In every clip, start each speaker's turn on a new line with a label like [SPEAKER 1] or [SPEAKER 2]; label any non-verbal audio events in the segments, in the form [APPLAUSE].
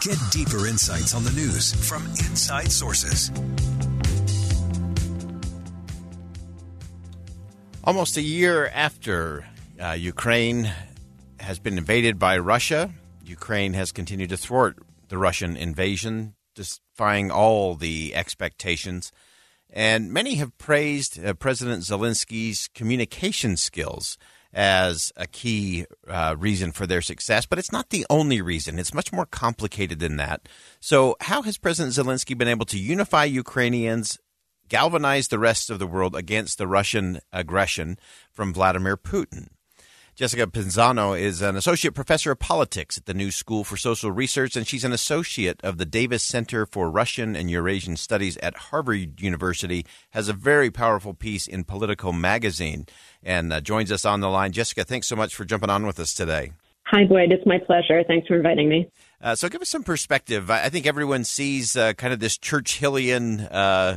[SPEAKER 1] Get deeper insights on the news from inside sources.
[SPEAKER 2] Almost a year after uh, Ukraine has been invaded by Russia, Ukraine has continued to thwart the Russian invasion, defying all the expectations. And many have praised uh, President Zelensky's communication skills as a key uh, reason for their success, but it's not the only reason. It's much more complicated than that. So, how has President Zelensky been able to unify Ukrainians, galvanize the rest of the world against the Russian aggression from Vladimir Putin? Jessica Pisano is an associate professor of politics at the New School for Social Research, and she's an associate of the Davis Center for Russian and Eurasian Studies at Harvard University. Has a very powerful piece in Politico magazine, and uh, joins us on the line. Jessica, thanks so much for jumping on with us today.
[SPEAKER 3] Hi, Boyd. It's my pleasure. Thanks for inviting me.
[SPEAKER 2] Uh, so, give us some perspective. I think everyone sees uh, kind of this Churchillian uh,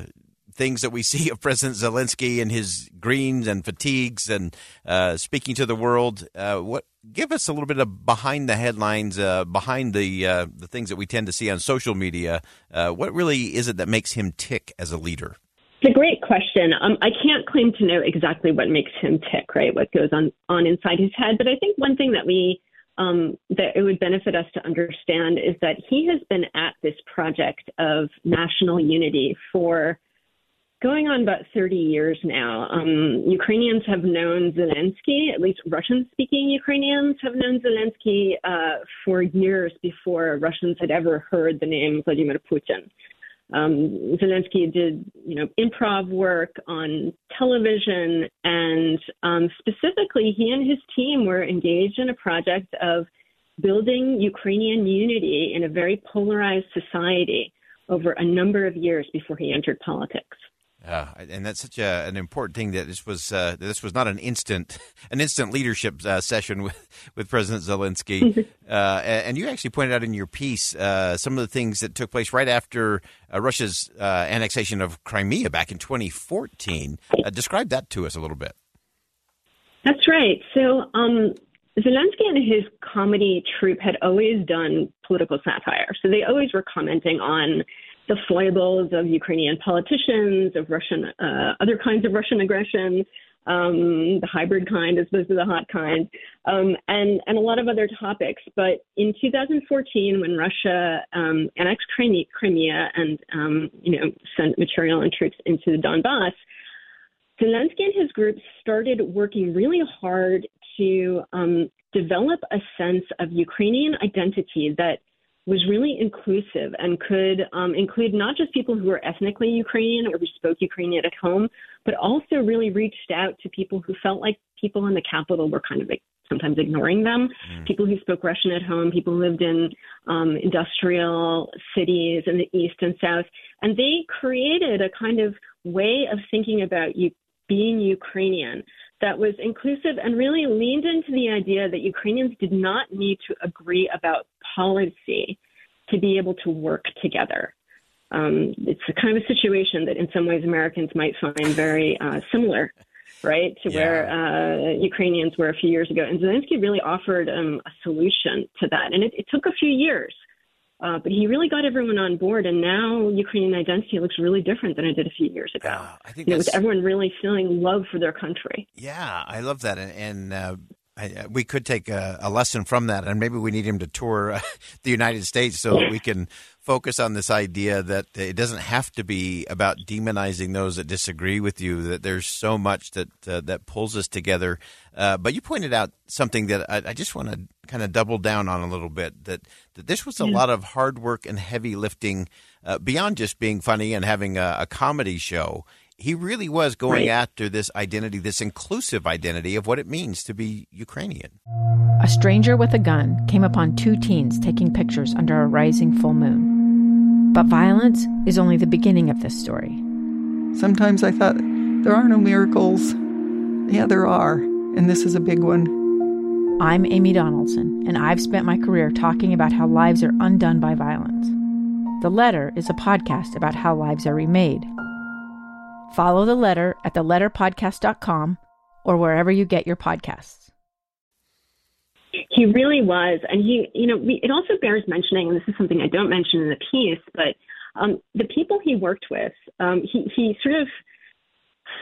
[SPEAKER 2] things that we [LAUGHS] see of President Zelensky and his greens and fatigues and uh, speaking to the world. Uh, what give us a little bit of behind the headlines, uh, behind the uh, the things that we tend to see on social media. Uh, what really is it that makes him tick as a leader?
[SPEAKER 3] It's a great question. Um, I can't claim to know exactly what makes him tick, right? What goes on on inside his head, but I think one thing that we um, that it would benefit us to understand is that he has been at this project of national unity for going on about 30 years now. Um, Ukrainians have known Zelensky, at least Russian speaking Ukrainians have known Zelensky uh, for years before Russians had ever heard the name Vladimir Putin. Um, Zelensky did, you know, improv work on television, and um, specifically, he and his team were engaged in a project of building Ukrainian unity in a very polarized society over a number of years before he entered politics.
[SPEAKER 2] Uh, and that's such a, an important thing that this was uh, this was not an instant [LAUGHS] an instant leadership uh, session with, with President Zelensky. [LAUGHS] Uh, and you actually pointed out in your piece uh, some of the things that took place right after uh, Russia's annexation of Crimea back in 2014. describe that to us a little bit.
[SPEAKER 3] That's right. So um, Zelensky and his comedy troupe had always done political satire. So they always were commenting on the foibles of Ukrainian politicians, of Russian, uh, other kinds of Russian aggression, um, the hybrid kind as opposed to the hot kind, um, and and a lot of other topics. But in 2014, when Russia um, annexed Crimea and um, you know sent material and troops into the Donbass, Zelensky and his group started working really hard to um, develop a sense of Ukrainian identity that was really inclusive and could um, include not just people who were ethnically Ukrainian or who spoke Ukrainian at home, but also really reached out to people who felt like people in the capital were kind of like sometimes ignoring them. Mm. People who spoke Russian at home, people who lived in um, industrial cities in the east and south, and they created a kind of way of thinking about you being Ukrainian that was inclusive and really leaned into the idea that Ukrainians did not need to agree about policy to be able to work together. Um, it's a kind of a situation that, in some ways, Americans might find very uh, similar, right, to yeah. where uh, Ukrainians were a few years ago. And Zelensky really offered um, a solution to that, and it, it took a few years. Uh, but he really got everyone on board, and now Ukrainian identity looks really different than it did a few years ago. I think you know, with everyone really feeling love for their country.
[SPEAKER 2] Yeah, I love that, and, and uh, I, uh, we could take a, a, lesson from that, and maybe we need him to tour uh, [LAUGHS] the United States so that we can focus on this idea that it doesn't have to be about demonizing those that disagree with you. That there's so much that uh, that pulls us together. but you pointed out something that I, I just want to kind of double down on a little bit that, that this was a yeah. lot of hard work and heavy lifting uh, beyond just being funny and having a, a comedy show. He really was going
[SPEAKER 3] Right.
[SPEAKER 2] after this identity, this inclusive identity of what it means to be Ukrainian.
[SPEAKER 4] A stranger with a gun came upon two teens taking pictures under a rising full moon. But violence is only the beginning of this story.
[SPEAKER 5] Sometimes I thought, there are no miracles. Yeah, there are. And this is a big one.
[SPEAKER 4] I'm Amy Donaldson, and I've spent my career talking about how lives are undone by violence. The Letter is a podcast about how lives are remade. Follow The Letter at theletterpodcast.com or wherever you get your podcasts.
[SPEAKER 3] He really was, and he, you know, we, it also bears mentioning, and this is something I don't mention in the piece, but um, the people he worked with, um, he he sort of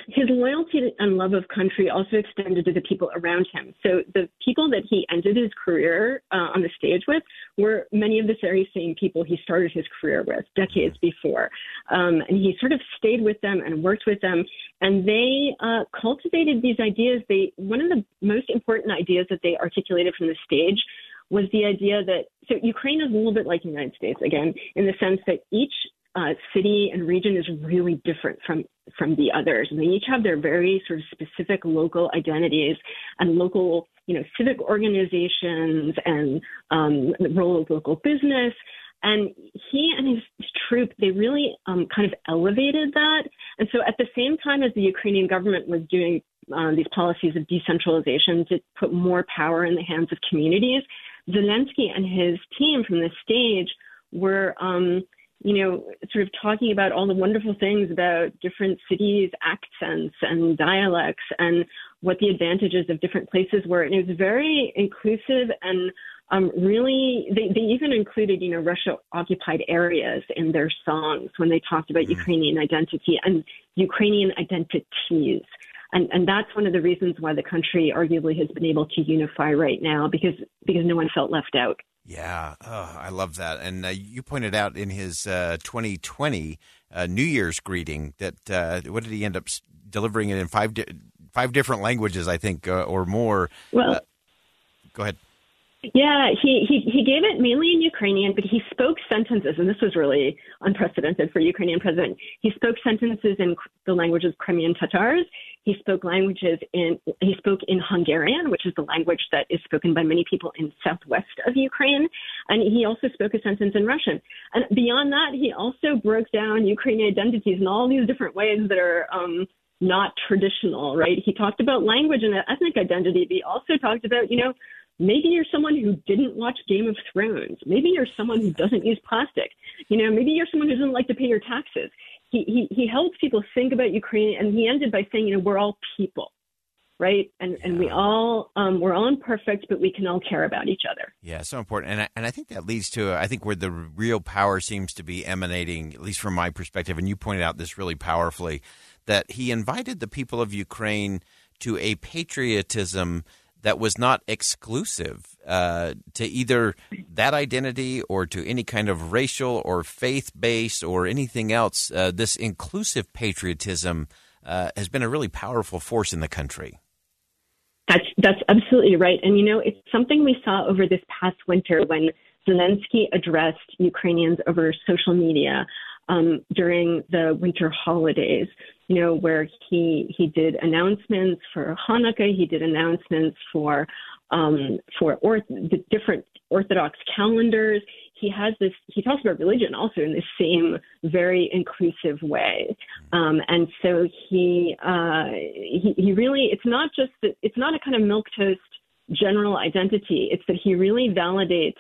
[SPEAKER 3] his loyalty and love of country also extended to the people around him. So the people that he ended his career uh, on the stage with were many of the very same people he started his career with decades before. Um, and he sort of stayed with them and worked with them, and they uh, cultivated these ideas. They one of the most important ideas that they articulated from the stage was the idea that so Ukraine is a little bit like the United States again, in the sense that each uh, city and region is really different from from the others, and they each have their very sort of specific local identities and local, you know, civic organizations and um, the role of local business. And he and his, troupe, they really um, kind of elevated that. And so, at the same time as the Ukrainian government was doing uh, these policies of decentralization to put more power in the hands of communities, Zelensky and his team from the stage were um, you know, sort of talking about all the wonderful things about different cities' accents and dialects and what the advantages of different places were. And it was very inclusive and um, really, they, they even included, you know, Russia occupied areas in their songs when they talked about Ukrainian identity and Ukrainian identities. And, and that's one of the reasons why the country arguably has been able to unify right now because, because no one felt left out.
[SPEAKER 2] Yeah, oh, I love that. And uh, you pointed out in his uh, 2020 uh, New Year's greeting that uh, what did he end up s- delivering it in five di- five different languages, I think, uh, or more.
[SPEAKER 3] Well,
[SPEAKER 2] Uh, go ahead.
[SPEAKER 3] Yeah, he, he he gave it mainly in Ukrainian, but he spoke sentences, and this was really unprecedented for Ukrainian president. He spoke sentences in the languages Crimean Tatars. He spoke languages in he spoke in Hungarian, which is the language that is spoken by many people in southwest of Ukraine, and he also spoke a sentence in Russian. And beyond that, he also broke down Ukrainian identities in all these different ways that are. Um, not traditional, right? He talked about language and ethnic identity, but he also talked about, you know, maybe you're someone who didn't watch Game of Thrones. Maybe you're someone who doesn't use plastic. You know, maybe you're someone who doesn't like to pay your taxes. He he he helps people think about Ukraine, and he ended by saying, you know, we're all people, right? And and we all um, we're all imperfect, but we can all care about each other.
[SPEAKER 2] Yeah, so important, and I, and I think that leads to I think where the real power seems to be emanating, at least from my perspective, and you pointed out this really powerfully, that he invited the people of Ukraine to a patriotism that was not exclusive uh, to either that identity or to any kind of racial or faith base or anything else. Uh, this inclusive patriotism uh, has been a really powerful force in the country.
[SPEAKER 3] That's that's absolutely right. And you know, it's something we saw over this past winter when Zelensky addressed Ukrainians over social media um, during the winter holidays. You know, where he he did announcements for Hanukkah, he did announcements for um, for or, the different Orthodox calendars. He has this. He talks about religion also in the same very inclusive way, um, and so he, uh, he he really. It's not just that. It's not a kind of milk toast general identity. It's that he really validates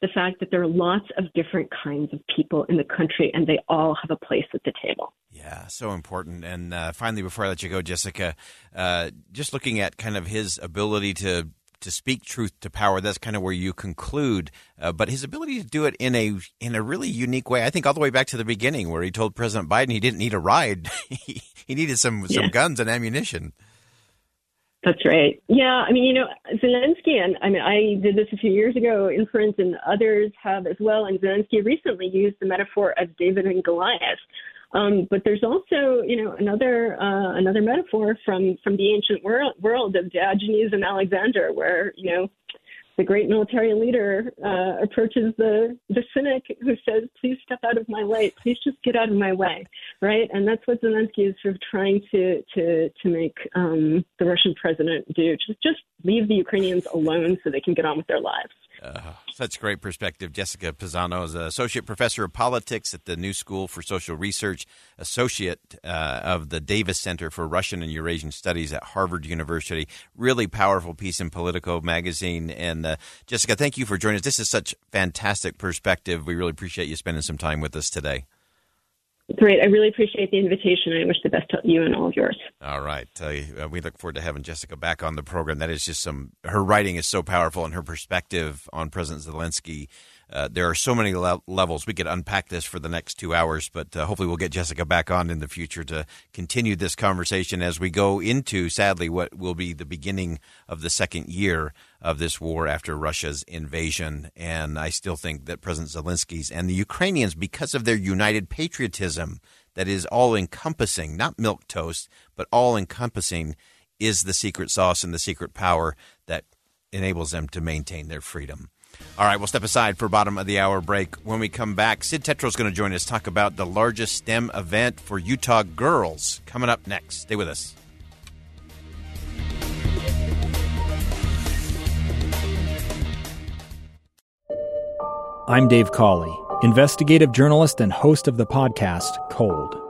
[SPEAKER 3] the fact that there are lots of different kinds of people in the country, and they all have a place at the table.
[SPEAKER 2] Yeah, so important. And uh, finally, before I let you go, Jessica, uh, just looking at kind of his ability to to speak truth to power. That's kind of where you conclude. Uh, but his ability to do it in a in a really unique way. I think all the way back to the beginning, where he told President Biden he didn't need a ride. [LAUGHS] he, he needed some some guns and ammunition.
[SPEAKER 3] That's right. Yeah, I mean, you know, Zelensky, and I mean, I did this a few years ago in print, and others have as well. And Zelensky recently used the metaphor of David and Goliath. Um, but there's also, you know, another uh, another metaphor from from the ancient world, world of Diogenes and Alexander, where you know, the great military leader uh, approaches the the cynic who says, "Please step out of my way. Please just get out of my way." Right, and that's what Zelensky is sort of trying to to to make um, the Russian president do. Just just leave the Ukrainians alone so they can get on with their lives.
[SPEAKER 2] Uh, such great perspective. Jessica Pisano is an associate professor of politics at the New School for Social Research, associate uh, of the Davis Center for Russian and Eurasian Studies at Harvard University. Really powerful piece in Politico magazine. And uh, Jessica, thank you for joining us. This is such fantastic perspective. We really appreciate you spending some time with us today.
[SPEAKER 3] Great. I really appreciate the invitation. I wish the best to you and all of yours.
[SPEAKER 2] All right. Uh, we look forward to having Jessica back on the program. That is just some, her writing is so powerful and her perspective on President Zelensky uh, there are so many le- levels. We could unpack this for the next two hours, but uh, hopefully we'll get Jessica back on in the future to continue this conversation as we go into, sadly, what will be the beginning of the second year of this war after Russia's invasion. And I still think that President Zelensky's and the Ukrainians, because of their united patriotism that is all encompassing, not milk toast, but all encompassing, is the secret sauce and the secret power that enables them to maintain their freedom. All right, we'll step aside for bottom of the hour break. When we come back, Sid Tetreault is going to join us talk about the largest STEM event for Utah girls coming up next. Stay with us.
[SPEAKER 6] I'm Dave Cawley, investigative journalist and host of the podcast Cold.